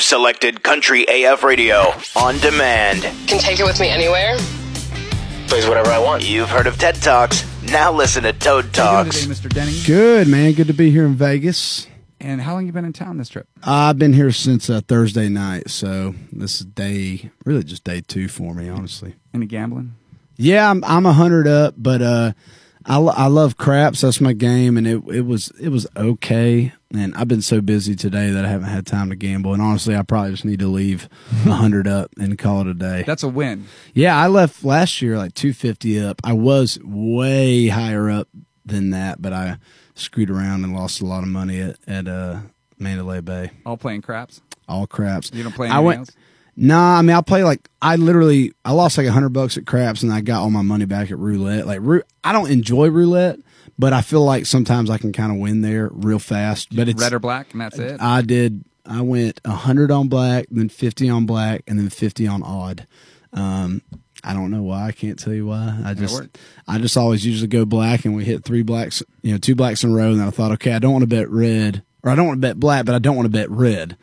Selected Country AF Radio on demand. Can take it with me anywhere. Plays whatever I want. You've heard of TED Talks. Now listen to Toad How you doing Talks. today, Mr. Denning? Good man, good to be here in Vegas. And how long you been in town this trip? I've been here since uh, Thursday night, so this is day really just day two for me, honestly. Any gambling? Yeah, I'm I'm a hundred up, but uh, I lo- I love craps. That's my game, and it it was it was okay. And I've been so busy today that I haven't had time to gamble. And honestly, I probably just need to leave a hundred up and call it a day. That's a win. Yeah, I left last year like 250 up. I was way higher up than that, but I screwed around and lost a lot of money at, at uh, Mandalay Bay. All playing craps. All craps. You don't play I anything went, else? Nah, I mean, I play like, I literally, I lost like a hundred bucks at craps and I got all my money back at roulette. Like, I don't enjoy roulette, but I feel like sometimes I can kind of win there real fast. But it's, Red or black, and that's it. I did. I went hundred on black, then fifty on black, and then fifty on odd. Um, I don't know why. I can't tell you why. I just. I just always usually go black, and we hit three blacks, you know, two blacks in a row. And then I thought, okay, I don't want to bet red, or I don't want to bet black, but I don't want to bet red.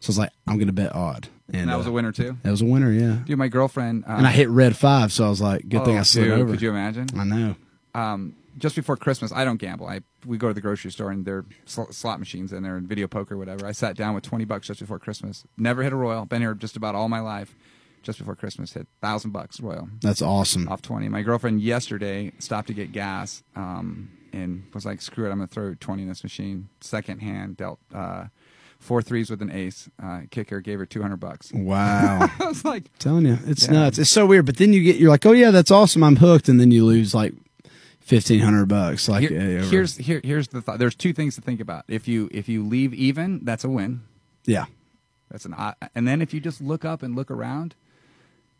So I was like, I'm going to bet odd, and and that was uh, a winner too. That was a winner, yeah. Dude, my girlfriend Um, And I hit red five, so I was like, good thing oh, I slid dude, over. Could you imagine? I know. um, just before Christmas, I don't gamble. I we go to the grocery store and there are sl- slot machines in there and video poker, whatever. I sat down with twenty bucks just before Christmas. Never hit a royal. Been here just about all my life. Just before Christmas, hit thousand bucks royal That's awesome. off twenty. My girlfriend yesterday stopped to get gas um, and was like, "Screw it, I'm gonna throw twenty in this machine." Second hand dealt uh, four threes with an ace. Uh, kicker gave her two hundred bucks. Wow. I was like, telling you, it's Yeah. nuts. It's so weird. But then you get, you're like, oh yeah, that's awesome. I'm hooked, and then you lose like fifteen hundred bucks. Like Here- uh, here's here, here's the thought. There's two things to think about. If you if you leave even, that's a win. yeah, That's an and then if you just look up and look around,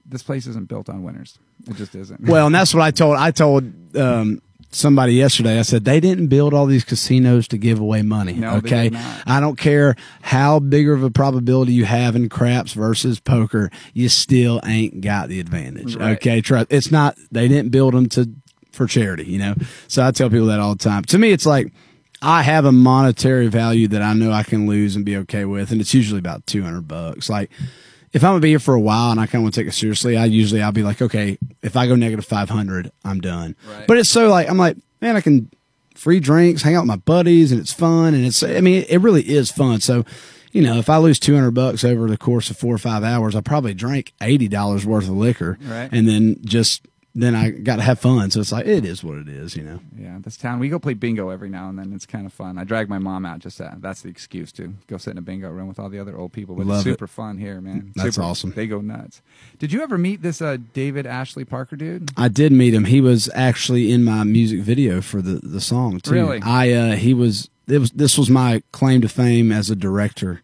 this place isn't built on winners. It just isn't. Well, and that's what I told. I told um, somebody yesterday. I said they didn't build all these casinos to give away money. No, they okay, did not. I don't care how big of a probability you have in craps versus poker. You still ain't got the advantage. Right. Okay, trust. It's not. They didn't build them to for charity. You know. So I tell people that all the time. To me, it's like. I have a monetary value that I know I can lose and be okay with, and it's usually about two hundred bucks. Like, if I'm gonna be here for a while and I kind of want to take it seriously, I usually I'll be like, okay, if I go negative five hundred, I'm done. Right. But it's so like I'm like, man, I can free drinks, hang out with my buddies, and it's fun, and it's I mean, it really is fun. So, you know, if I lose two hundred bucks over the course of four or five hours, I probably drank eighty dollars worth of liquor, Right. and then just then I got to have fun. So it's like it is what it is, you know. yeah, this town we go play bingo every now and then. It's kind of fun. I drag my mom out just that. That's the excuse to go sit in a bingo room with all the other old people. But Love it's it. super fun here, man. That's Super- awesome. They go nuts. Did you ever meet this uh, David Ashley Parker dude? I did meet him. He was actually in my music video for the the song too. Really? I uh he was it was this was my claim to fame as a director.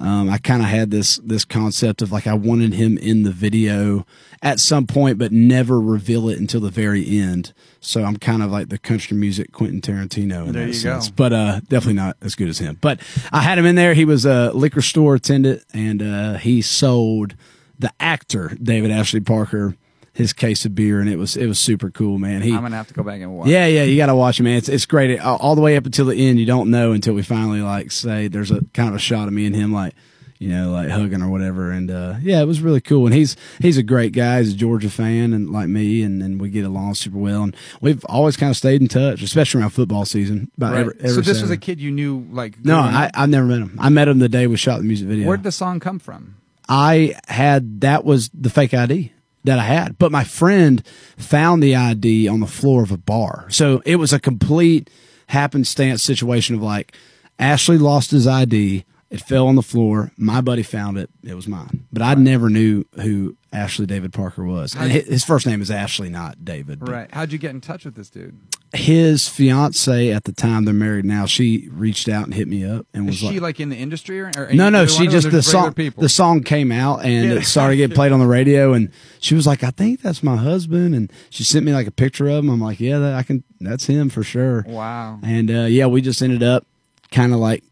Um, I kind of had this this concept of like I wanted him in the video at some point, but never reveal it until the very end. So I'm kind of like the country music Quentin Tarantino in There that you go. sense, but uh, definitely not as good as him. But I had him in there. He was a liquor store attendant, and uh, he sold the actor David Ashley Parker his case of beer, and it was it was super cool, man. He I'm gonna have to go back and watch. yeah, yeah, you got to watch it, man. It's it's great all, all the way up until the end. You don't know until we finally like say there's a kind of a shot of me and him like you know like hugging or whatever. And uh, yeah, it was really cool. And he's he's a great guy. He's a Georgia fan and like me, and, and we get along super well. And we've always kind of stayed in touch, especially around football season. About Right. every, every so this was a kid you knew like no, I? I've never met him. I met him the day we shot the music video. Where'd the song come from? I had that was the fake ID that I had, but my friend found the ID on the floor of a bar. So it was a complete happenstance situation of like Ashley lost his ID. It fell on the floor. My buddy found it. It was mine. But I never knew who Ashley David Parker was. And his first name is Ashley, not David. but Right. How'd you get in touch with this dude? His fiance at the time, they're married now, she reached out and hit me up and Is was she like, like in the industry or? or no, no, either one she of those just are the regular song. People? The song came out and Yeah. it started getting played on the radio, and she was like, "I think that's my husband," and she sent me like a picture of him. I'm like, "Yeah, that, I can. That's him for sure." Wow. And uh, yeah, we just ended up kind of like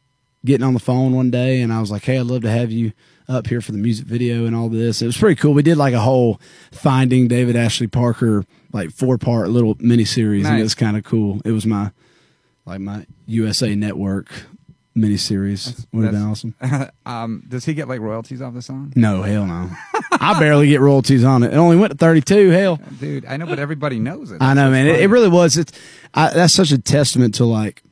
getting on the phone one day, and I was like, "Hey, I'd love to have you up here for the music video and all this." It was pretty cool. We did like a whole finding David Ashley Parker like four part little mini series, and it was kind of cool. It was my like my USA Network miniseries would have been That's- awesome. um, does he get like royalties off the song? No, hell no. I barely get royalties on it. It only went to 32. Hell. Dude, I know, but everybody knows it. I know, man. It, it really was. It's I, that's such a testament to like.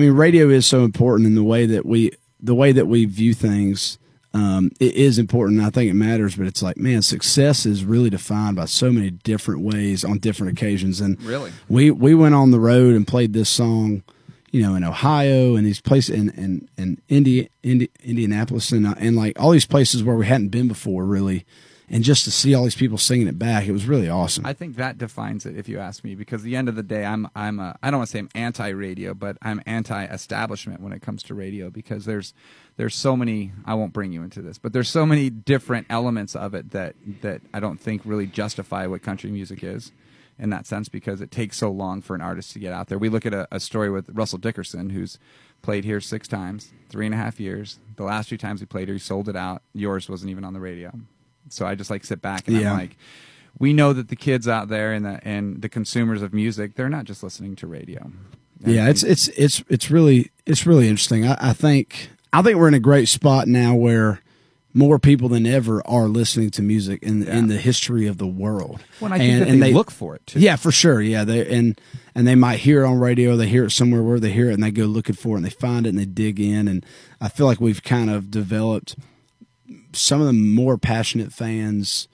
I mean, radio is so important in the way that we the way that we view things. Um, it is important. I think it matters, but it's like, man, success is really defined by so many different ways on different occasions. And Really? we we went on the road and played this song, you know, in Ohio and these places in in, in Indi, Indi, Indianapolis and uh, and like all these places where we hadn't been before, really. And just to see all these people singing it back, it was really awesome. I think that defines it, if you ask me, because at the end of the day, I'm I'm a, I don't want to say I'm anti-radio, but I'm anti-establishment when it comes to radio because there's there's so many. I won't bring you into this, but there's so many different elements of it that that I don't think really justify what country music is in that sense because it takes so long for an artist to get out there. We look at a, a story with Russell Dickerson, who's played here six times, three and a half years. The last two times he played here, he sold it out. Yours wasn't even on the radio. So I just like sit back and Yeah. I'm like, we know that the kids out there and the and the consumers of music, they're not just listening to radio. And yeah, it's it's it's it's really it's really interesting. I, I think I think we're in a great spot now where more people than ever are listening to music in Yeah. in the history of the world. Well, and I think that they look for it, too. Yeah, for sure. Yeah, they and and they might hear it on radio. They hear it somewhere where they hear it, and they go looking for it, and they find it, and they dig in. And I feel like we've kind of developed some of the more passionate fans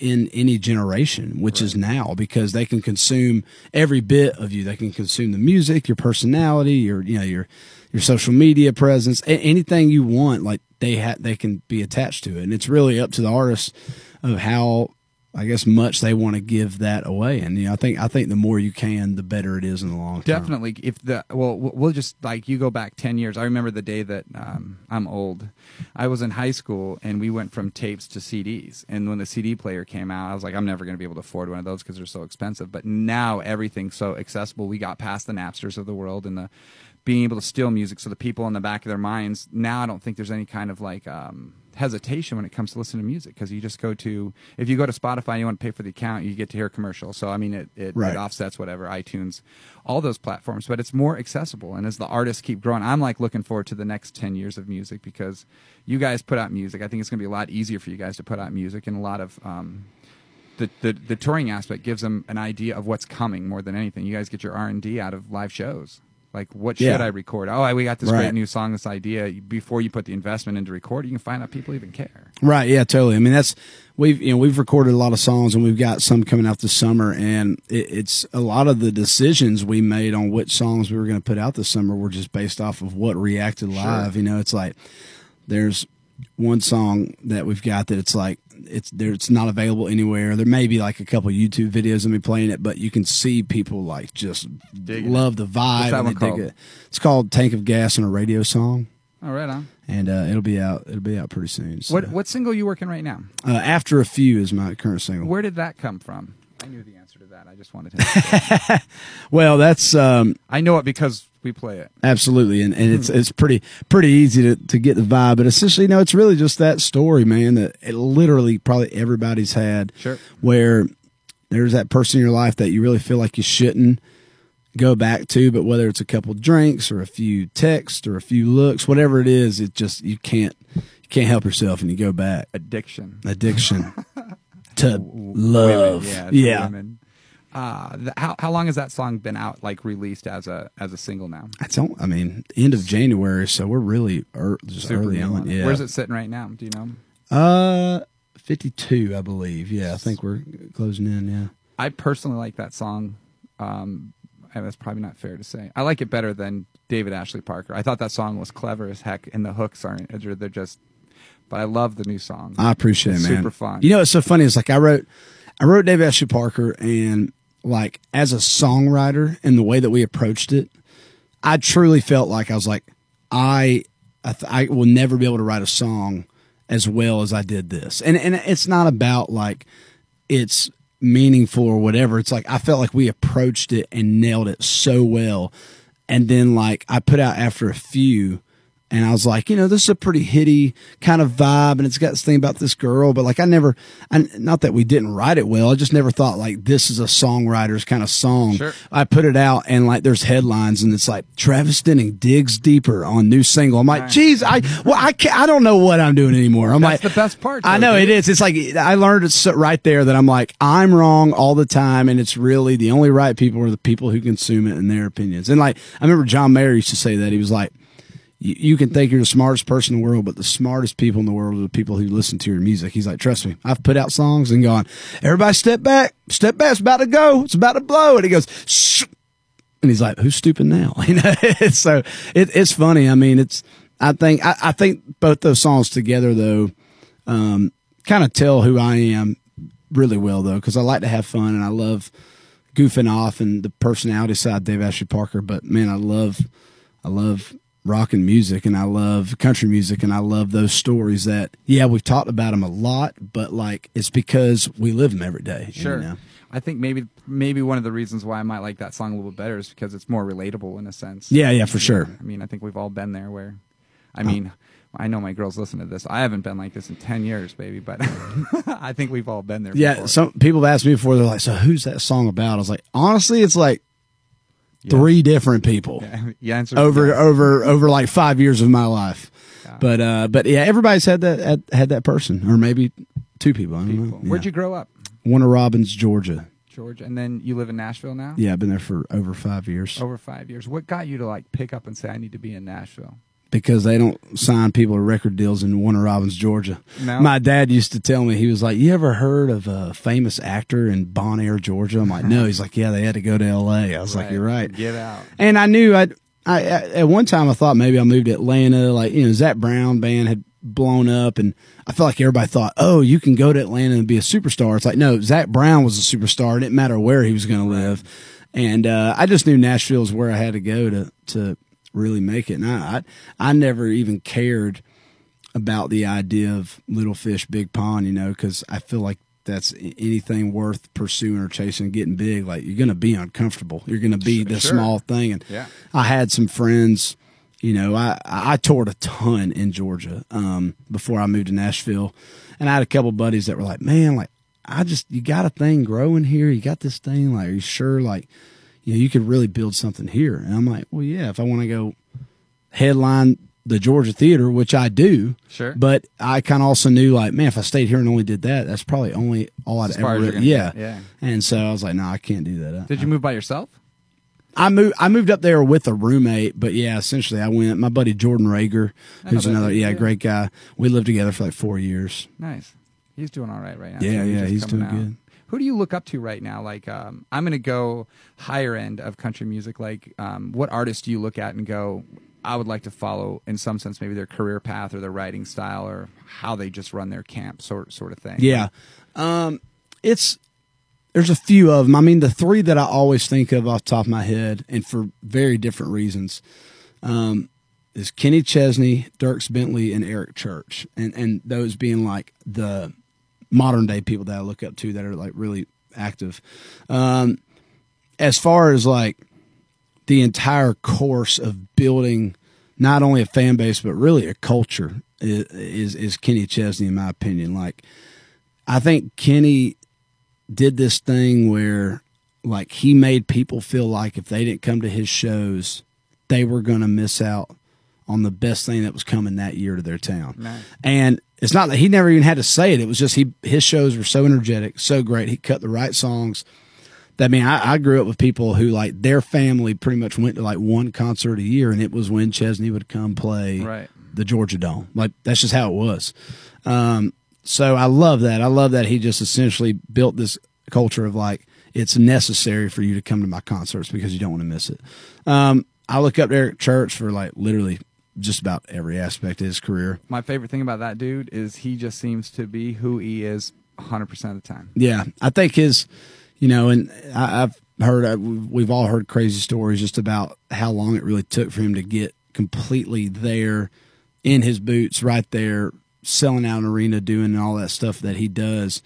in any generation, which is now because they can consume every bit of you. They can consume the music, your personality, your you know your your social media presence, a- anything you want. Like they ha- they can be attached to it, and it's really up to the artist of how I guess much they want to give that away. And you know, I think I think the more you can, the better it is in the long term. Definitely. If the well, we'll we'll just like you go back ten years. I remember the day that um, I'm old. I was in high school and we went from tapes to CDs. And when the CD player came out, I was like, I'm never going to be able to afford one of those because they're so expensive. But now everything's so accessible. We got past the Napsters of the world and the being able to steal music. So the people in the back of their minds now, I don't think there's any kind of like. Um, hesitation when it comes to listening to music because you just go to if you go to spotify and you want to pay for the account you get to hear a commercial. So i mean it, it, Right. it offsets whatever itunes all those platforms but it's more accessible. And as the artists keep growing i'm like looking forward to the next 10 years of music because you guys put out music. I think it's going to be a lot easier for you guys to put out music and a lot of um, the, the the touring aspect gives them an idea of what's coming more than anything. You guys get your r&d out of live shows like what should Yeah. i record oh we got this Right. great new song this idea before you put the investment into recording you can find out people even care Right. Yeah. Totally. I mean, that's we've you know we've recorded a lot of songs and we've got some coming out this summer, and it, it's a lot of the decisions we made on which songs we were going to put out this summer were just based off of what reacted live. You know, it's like there's one song that we've got that it's like it's there it's not available anywhere. There may be like a couple YouTube videos of me playing it, but you can see people like just Digging love the vibe. And they dig called? it. It's called "Tank of Gas" and a radio song, all right on and uh, it'll be out. It'll be out pretty soon. So. what what single you working right now Uh, After a few is my current single. Where did that come from? I knew the answer to that. I just wanted to. Well, that's um, I know it because we play it. absolutely, and, and it's it's pretty pretty easy to, to get the vibe. But essentially, no, it's really just that story, man. That it literally probably everybody's had. Sure. Where there's that person in your life that you really feel like you shouldn't go back to, but whether it's a couple drinks or a few texts or a few looks, whatever it is, it just you can't you can't help yourself, and you go back. Addiction. Addiction to love. Women, yeah. to yeah. Women. Uh, th- how how long has that song been out, like released as a as a single now? I don't. I mean, end of January, so we're really early young. on. Yeah. Where's it sitting right now? Do you know? Uh, fifty-two, I believe. Yeah, I think we're closing in. Yeah. I personally like that song. Um, and that's probably not fair to say. I like it better than David Ashley Parker. I thought that song was clever as heck, and the hooks aren't. They're, they're just. But I love the new song. I appreciate it, man. Super fun. You know, what's so funny is like I wrote, I wrote David Ashley Parker, and like as a songwriter and the way that we approached it, I truly felt like I was like, I, I, th- I will never be able to write a song as well as I did this, and and it's not about like it's meaningful or whatever. It's like I felt like we approached it and nailed it so well, and then like I put out after a few and I was like, you know, this is a pretty hitty kind of vibe, and it's got this thing about this girl, but like I never, I, not that we didn't write it well, I just never thought like this is a songwriter's kind of song. Sure. I put it out, and like there's headlines, and it's like Travis Denning digs deeper on new single. I'm like, Nice. geez, I well, I can't, I don't know what I'm doing anymore. I'm That's like, the best part, I know dude. it is. It's like I learned it right there that I'm like I'm wrong all the time, and it's really the only right people are the people who consume it and their opinions. And like I remember John Mayer used to say that he was like, you, you can think you're the smartest person in the world, but the smartest people in the world are the people who listen to your music. He's like, trust me, I've put out songs and gone, everybody step back, step back, it's about to go, it's about to blow, and he goes. Shh. And he's like, "Who's stupid now?" You know. so it, it's funny. I mean, it's. I think. I, I think both those songs together, though, um, kind of tell who I am really well, though, because I like to have fun and I love goofing off and the personality side, Dave Ashley Parker. But man, I love, I love rock and music and I love country music and I love those stories that, yeah, we've talked about them a lot, but like it's because we live them every day. you Sure. know? I think maybe maybe one of the reasons why I might like that song a little bit better is because it's more relatable in a sense. Yeah, yeah, for sure. I mean, I think we've all been there where, I mean, I know my girls listen to this. I haven't been like this in 10 years, baby, but I think we've all been there Yeah, before. some people have asked me before. They're like, "So who's that song about?" I was like, "Honestly, it's like Yeah. three different people Yeah, you answered over yes. over over like five years of my life." Yeah. But uh, but yeah, everybody's had that had, had that person, or maybe two people. I don't people. know. Where'd you grow up? Warner Robins, Georgia. Georgia. And then you live in Nashville now? Yeah, I've been there for over five years Over five years. What got you to like pick up and say, I need to be in Nashville? Because they don't sign people to record deals in Warner Robins, Georgia. No? My dad used to tell me he was like, "You ever heard of a famous actor in Bonaire, Georgia?" I'm like, "No." He's like, "Yeah, they had to go to L.A." I was like, "You're right." Get out. And I knew I'd, I, at at one time I thought maybe I moved to Atlanta, like, you know, Zac Brown band had blown up and I felt like everybody thought, oh, you can go to Atlanta and be a superstar. It's like, no, Zac Brown was a superstar. It didn't matter where he was going to live. And, uh, I just knew Nashville was where I had to go to, to really make it. And I, I, I never even cared about the idea of little fish, big pond, you know, cause I feel like that's anything worth pursuing or chasing, getting big. Like you're going to be uncomfortable. You're going to be the Sure. small thing. And Yeah. I had some friends, you know, I, I toured a ton in Georgia um, before I moved to Nashville. And I had a couple buddies that were like, man, like, I just, you got a thing growing here. You got this thing. Like, are you sure? Like, you know, you could really build something here. And I'm like, well, yeah, if I want to go headline the Georgia Theater, which I do. Sure. But I kind of also knew, like, man, if I stayed here and only did that, that's probably only all I'd As ever. as yeah. get, yeah. And so I was like, no, I can't do that. Did you move by yourself? I moved. I moved up there with a roommate, but yeah, essentially I went. My buddy Jordan Rager, who's another yeah, great guy. We lived together for like four years. Nice. He's doing all right right now. Yeah, too. yeah, he's doing out. good. Who do you look up to right now? Like, um, I'm going to go higher end of country music. Like, um, what artists do you look at and go, I would like to follow, in some sense, maybe their career path or their writing style or how they just run their camp, sort sort of thing. Yeah, um, it's there's a few of them. I mean, the three that I always think of off top of my head, and for very different reasons, um, is Kenny Chesney, Dierks Bentley, and Eric Church, and and those being like the modern day people that I look up to that are like really active. Um, as far as like the entire course of building not only a fan base but really a culture is is, is Kenny Chesney in my opinion. Like I think Kenny did this thing where like he made people feel like if they didn't come to his shows, they were going to miss out on the best thing that was coming that year to their town. Nice. And it's not that he never even had to say it. It was just he his shows were so energetic, so great. He cut the right songs. That I mean, I, I grew up with people who like their family pretty much went to like one concert a year, and it was when Chesney would come play Right. the Georgia Dome. Like that's just how it was. Um, so I love that. I love that he just essentially built this culture of like it's necessary for you to come to my concerts because you don't want to miss it. Um, I look up to Eric Church for like literally just about every aspect of his career. My favorite thing about that dude is he just seems to be who he is 100% of the time. Yeah, I think his, you know, and I, I've heard, uh, we've all heard crazy stories just about how long it really took for him to get completely there in his boots, right there, selling out an arena, doing all that stuff that he does.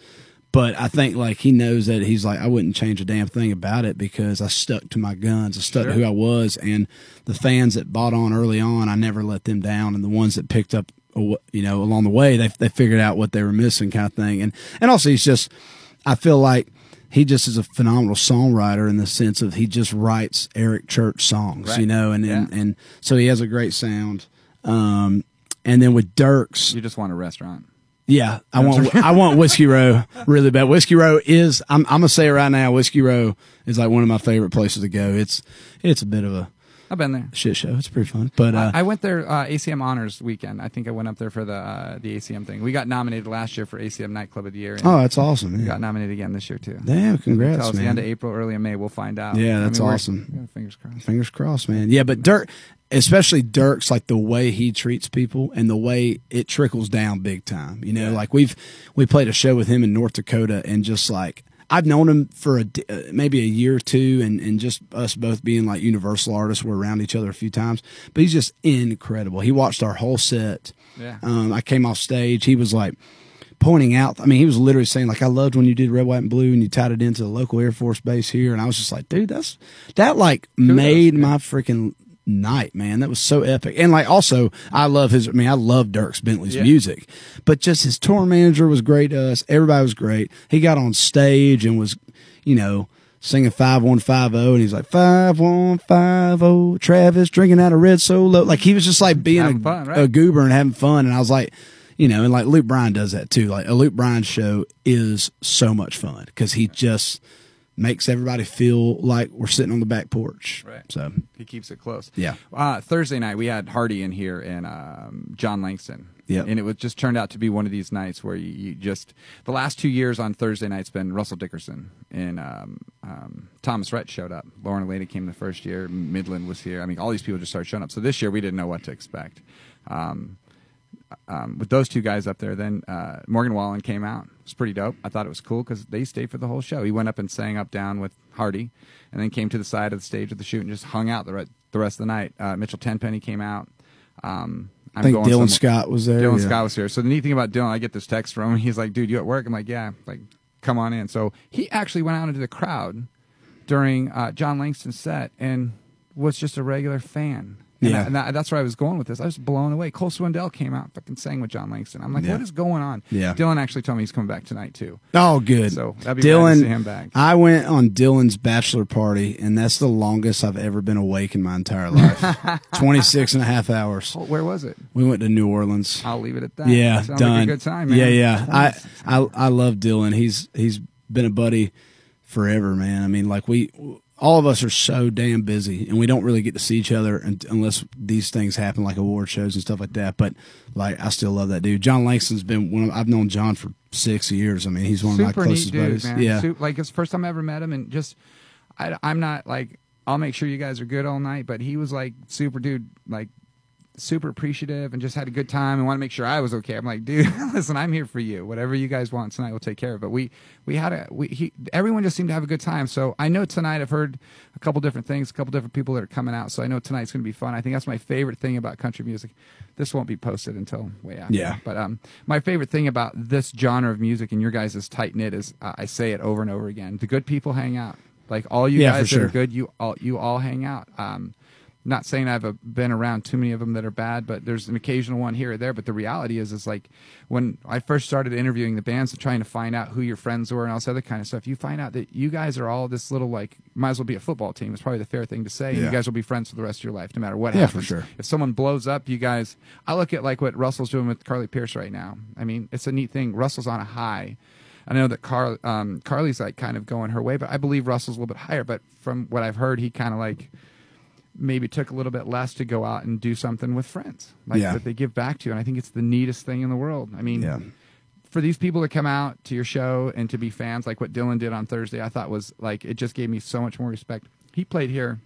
But I think like he knows that he's like I wouldn't change a damn thing about it because I stuck to my guns. I stuck Sure. to who I was, and the fans that bought on early on, I never let them down, and the ones that picked up, you know, along the way, they they figured out what they were missing, kind of thing. And and also he's just, I feel like he just is a phenomenal songwriter in the sense of he just writes Eric Church songs, Right. you know, and and, and so he has a great sound. Um, and then with Dierks, You just want a restaurant. Yeah, I want I want Whiskey Row really bad. Whiskey Row is I'm I'm gonna say it right now. Whiskey Row is like one of my favorite places to go. It's it's a bit of a I've been there. shit show. It's pretty fun, but uh, I went there uh, ACM Honors weekend. I think I went up there for the uh, the ACM thing. We got nominated last year for ACM Nightclub of the Year. oh, that's awesome. we Yeah, got nominated again this year too. Damn, congrats, Until it's the end of. April, early in May, we'll find out. Yeah, that's we're- awesome. yeah, fingers crossed. Fingers crossed, man. Yeah, but Dierks, especially Dierks like the way he treats people and the way it trickles down big time. You know, Yeah. like we've we played a show with him in North Dakota, and just like I've known him for a uh, maybe a year or two, and and just us both being like Universal artists, we're around each other a few times. But he's just incredible. He watched our whole set. Yeah. Um, I came off stage. He was like pointing out. I mean, he was literally saying like, "I loved when you did red, white, and blue, and you tied it into the local Air Force base here." And I was just like, "Dude, that's that like made yeah. my freaking night, man. That was so epic." And like, also, I love his. I mean, I love Dierks Bentley's Yeah. music, but just his tour manager was great to us. Everybody was great. He got on stage and was, you know. Singing five one five zero, and he's like five one five zero. Travis drinking out a red solo, like he was just like being a, fun, right? a goober and having fun. And I was like, you know, and like Luke Bryan does that too. Like a Luke Bryan show is so much fun because he just makes everybody feel like we're sitting on the back porch. Right. So He keeps it close. Yeah. Uh, Thursday night we had Hardy in here and um, Jon Langston. Yep. And it was just turned out to be one of these nights where you, you just the last two years on Thursday nights been Russell Dickerson and um, um, Thomas Rhett showed up. Lauren Lady came the first year. Midland was here. I mean, all these people just started showing up. So this year we didn't know what to expect. Um, um, with those two guys up there, then uh, Morgan Wallen came out. It was pretty dope. I thought it was cool because they stayed for the whole show. He went up and sang up down with Hardy, and then came to the side of the stage with the shoot and just hung out the, re- the rest of the night. Uh, Mitchell Tenpenny came out. Um, I'm I think going Dylan some- Scott was there. Dylan yeah. Scott was here. So the neat thing about Dylan, I get this text from him. He's like, "Dude, you at work?" I'm like, "Yeah." Like, come on in. So he actually went out into the crowd during uh, Jon Langston's set and was just a regular fan. And, Yeah. And that- that's where I was going with this. I was blown away. Cole Swindell came out, fucking sang with Jon Langston. I'm like, Yeah. what is going on? Yeah. Dylan actually told me he's coming back tonight too. Oh, good. So that'd be Dylan. to him back. I went on Dylan's bachelor party, and that's the longest I've ever been awake in my entire life 26 and a half hours. Oh, where was it? We went to New Orleans. I'll leave it at that. Yeah, Sounds done. like a good time, man. Yeah, yeah. I, I I love Dylan. He's he's been a buddy forever, man. I mean, like we all of us are so damn busy, and we don't really get to see each other unless these things happen, like award shows and stuff like that. But like, I still love that dude. Jon Langston's been one. Of, I've known John for six years. I mean, he's one of my closest neat dude, buddies. man. Yeah, Su- like it's the first time I ever met him, and just I, I'm not like I'll make sure you guys are good all night, but he was like super dude, like super appreciative and just had a good time and want to make sure I was okay. I'm like, dude, listen, I'm here for you. Whatever you guys want tonight, we'll take care of. it. But we we had a we he everyone just seemed to have a good time. So I know tonight I've heard a couple different things, a couple different people that are coming out. So I know tonight's going to be fun. I think that's my favorite thing about country music. This won't be posted until way after. Yeah. But um, my favorite thing about this genre of music and your guys is tight knit is uh, I say it over and over again. The good people hang out. Like all you Yeah, guys that sure. are good, you all you all hang out. Um, not saying I've uh, been around too many of them that are bad, but there's an occasional one here or there. But the reality is, is like when I first started interviewing the bands and trying to find out who your friends were and all this other kind of stuff, you find out that you guys are all this little like might as well be a football team. It's probably the fair thing to say. And Yeah. you guys will be friends for the rest of your life, no matter what Yeah, for happens. sure. If someone blows up, you guys. I look at like what Russell's doing with Carly Pearce right now. I mean, it's a neat thing. Russell's on a high. I know that Car- um, Carly's like kind of going her way, but I believe Russell's a little bit higher. But from what I've heard, he kind of like maybe took a little bit less to go out and do something with friends like Yeah. that they give back to. And I think it's the neatest thing in the world. I mean, Yeah. for these people to come out to your show and to be fans like what Dylan did on Thursday, I thought was like it just gave me so much more respect. He played here.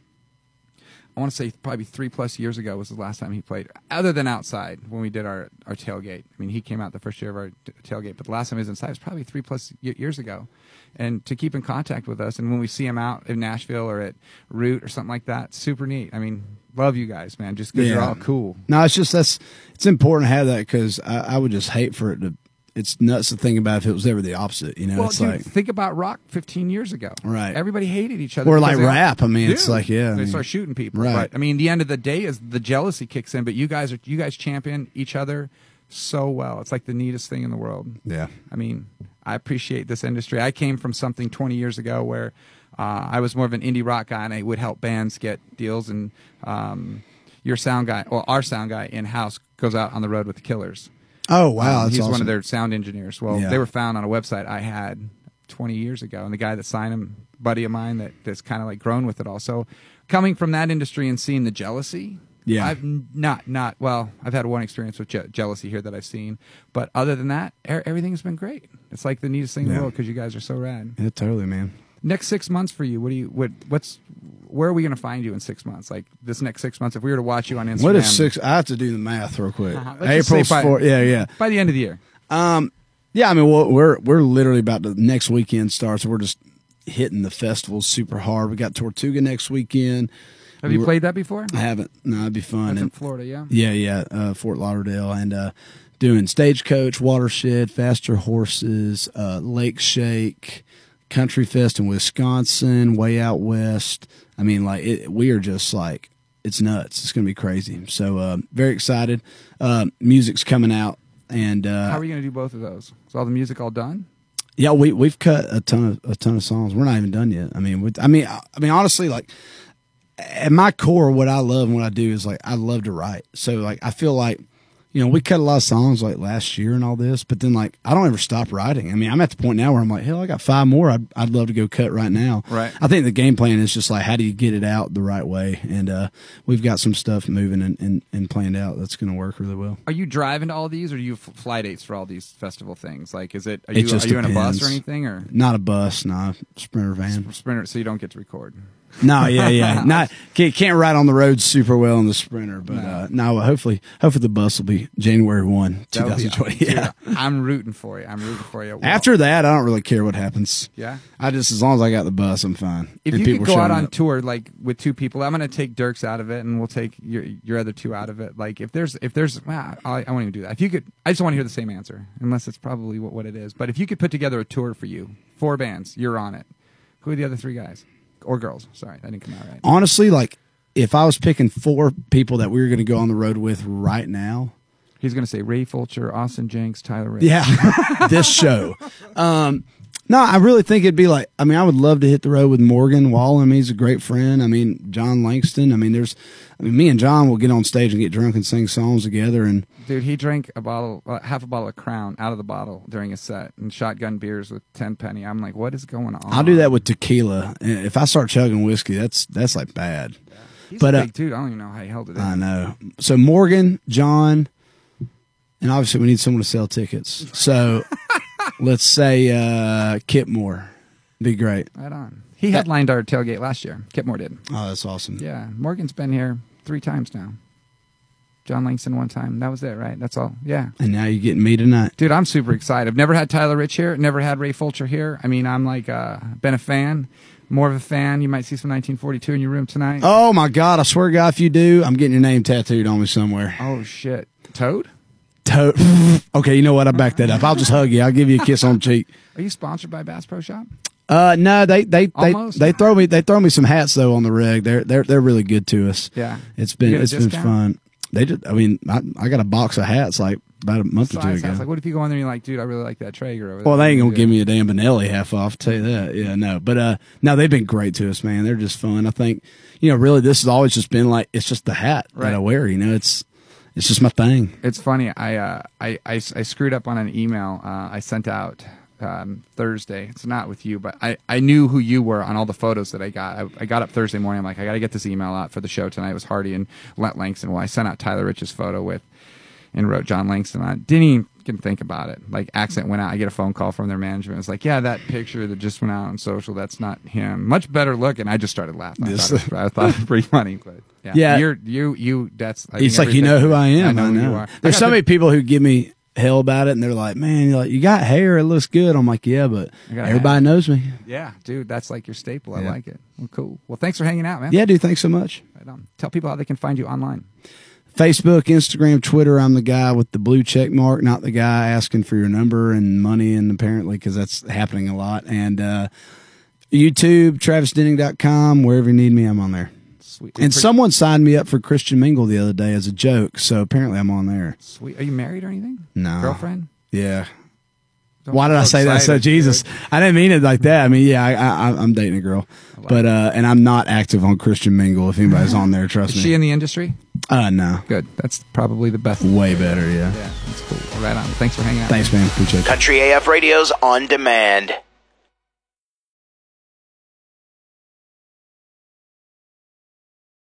I want to say probably three plus years ago was the last time he played, other than outside when we did our, our tailgate. I mean, he came out the first year of our t- tailgate, but the last time he was inside was probably three plus y- years ago. And to keep in contact with us, and when we see him out in Nashville or at Root or something like that, super neat. I mean, love you guys, man. Just because you're all cool. No, it's just that's it's important to have that because I, I would just hate for it to it's nuts to think about if it was ever the opposite. You know, Well, it's dude, like think about rock 15 years ago. Right. Everybody hated each other. Or like they- rap. I mean, it's like, yeah, I they mean- start shooting people. Right. But I mean, the end of the day is the jealousy kicks in. But you guys are you guys champion each other so well. It's like the neatest thing in the world. yeah, I mean, I appreciate this industry. I came from something 20 years ago where uh, I was more of an indie rock guy and I would help bands get deals. And um, your sound guy, well, our sound guy in house goes out on the road with the Killers. Oh wow, Um, he's awesome. one of their sound engineers. Well, Yeah. they were found on a website I had 20 years ago, and the guy that signed him, buddy of mine, that that's kind of like grown with it. Also, coming from that industry and seeing the jealousy. Yeah. I've not not well. I've had one experience with je- jealousy here that I've seen, but other than that, er- everything's been great. It's like the neatest thing in the world because you guys are so rad. Yeah, totally, man. Next six months for you, what do you what what's where are we going to find you in six months? Like this next six months, if we were to watch you on Instagram, What is six? I have to do the math real quick. Uh-huh. Let's just say April's by- four. Yeah, yeah. by the end of the year? Um, yeah. I mean, we're we're, we're literally about to next weekend starts. We're just hitting the festivals super hard. We got Tortuga next weekend. Have you We're- played that before? I haven't. No, it'd be fun. That's in Florida, yeah. yeah, yeah, uh, Fort Lauderdale, and uh, doing Stagecoach, Watershed, Faster Horses, uh, Lake Shake, Country Fest in Wisconsin, way out west. I mean, like it, we are just like it's nuts. It's gonna be crazy. So uh, very excited. Uh, music's coming out, and uh, How are you going to do both of those? Is all the music all done? yeah, we we've cut a ton of a ton of songs. We're not even done yet. I mean, we, I mean, I, I mean, honestly, like at my core, what I love and what I do is like I love to write. So like I feel like you know we cut a lot of songs like last year and all this, but then like I don't ever stop writing. I mean, I'm at the point now where I'm like, hell, I got five more. I'd I'd love to go cut right now. Right. I think the game plan is just like how do you get it out the right way, and uh, we've got some stuff moving and and, and planned out that's going to work really well. Are you driving to all these, or do you fly dates for all these festival things? Like, is it are It you just are you in a bus or anything, or Not a bus, nah, sprinter van. sprinter? So you don't get to record. No, yeah, yeah. Not can't, can't ride on the road super well in the sprinter, but uh, no. Hopefully, hopefully the bus will be January one, two thousand twenty. Yeah. I'm rooting for you. I'm rooting for you. Well, After that, I don't really care what happens. yeah. I just as long as I got the bus, I'm fine. If And you could go out on up. tour like with two people, I'm going to take Dierks out of it, and we'll take your your other two out of it. Like if there's if there's, well, I, I won't even do that. If you could, I just want to hear the same answer, unless it's probably what, what it is. But if you could put together a tour for you, four bands, you're on it. Who are the other three guys or girls? Sorry, that didn't come out right. honestly, like if I was picking four people that we were going to go on the road with right now, He's going to say Ray Fulcher, Austin Jenckes, Tyler yeah, this show. Um, no, I really think it'd be like. I mean, I would love to hit the road with Morgan Wallen. I mean, he's a great friend. I mean, Jon Langston. I mean, there's. I mean, me and John will get on stage and get drunk and sing songs together, and Dude, he drank a bottle, uh, half a bottle of Crown out of the bottle during a set, and shotgun beers with Tenpenny. I'm like, what is going on? I'll do that with tequila. If I start chugging whiskey, that's that's like bad. He's but, a uh, dude. I don't even know how he held it in. I know. So Morgan, John, and obviously we need someone to sell tickets. So let's say uh, Kip Moore. Be great. Right on. He headlined our tailgate last year. Kip Moore did. Oh, that's awesome. Yeah, Morgan's been here three times now. Jon Langston one time. That was it, right? That's all. Yeah. And now you're getting me tonight. Dude, I'm super excited. I've never had Tyler Rich here. Never had Ray Fulcher here. I mean, I'm like, uh, been a fan, more of a fan. You might see some 1942 in your room tonight. Oh my God! I swear to God, if you do, I'm getting your name tattooed on me somewhere. Oh, shit. Toad? To- okay, you know what? I back that up. I'll just hug you. I'll give you a kiss on the cheek. Are you sponsored by Bass Pro Shop? Uh, no, they they they, Almost. they throw me they throw me some hats though on the reg. They're they're they're really good to us. Yeah. It's been You get a it's been discount? fun. They just I mean I, I got a box of hats like about a month or two ago. house. Like, what if you go in there and you're like, dude, I really like that Traeger over there. Well, they ain't gonna give me a damn Benelli half off. I'll tell you that. Yeah, no, but uh, no, they've been great to us, man. They're just fun. I think, you know, really, this has always just been like it's just the hat that I wear. You know, it's it's just my thing. It's funny. I, uh, I, I, I screwed up on an email uh, I sent out um, Thursday. It's not with you, but I, I knew who you were on all the photos that I got. I, I got up Thursday morning. I'm like, I got to get this email out for the show tonight. It was Hardy and Let Langston. Well, I sent out Tyler Rich's photo with and wrote Jon Langston on. Didn't even think about it. Like, accident went out. I get a phone call from their management. It's like, yeah, that picture that just went out on social, that's not him. Much better looking. I just started laughing. I, Yes. thought, it was, I thought it was pretty funny. But yeah, Yeah. you're, you, you, that's, I it's like you know who I am. I know, who you are. I so the- many people who give me hell about it, and they're like, "Man, you're like you got hair. It looks good." I'm like, "Yeah, but I got everybody knows me." Yeah, dude, that's like your staple. I Yeah. like it. Well, cool. Well, thanks for hanging out, man. Yeah, dude. Thanks so much. Right on. Tell people how they can find you online. Facebook, Instagram, Twitter. I'm the guy with the blue check mark, not the guy asking for your number and money. And apparently, because that's happening a lot. And uh, YouTube, TravisDenning.com, wherever you need me, I'm on there. Sweet. And Pre- someone signed me up for Christian Mingle the other day as a joke. So apparently, I'm on there. Sweet. Are you married or anything? No. Girlfriend? Yeah. Don't Why did I say that? So Jesus, dude. I didn't mean it like that. I mean, yeah, I, I, I'm dating a girl, but uh, and I'm not active on Christian Mingle. If anybody's on there, trust Is me. she in the industry? uh, no, Good. That's probably the best. way better. Yeah. Yeah, that's cool. Right on. Thanks for hanging out. Thanks, man. Appreciate it. Country AF Radio's on demand.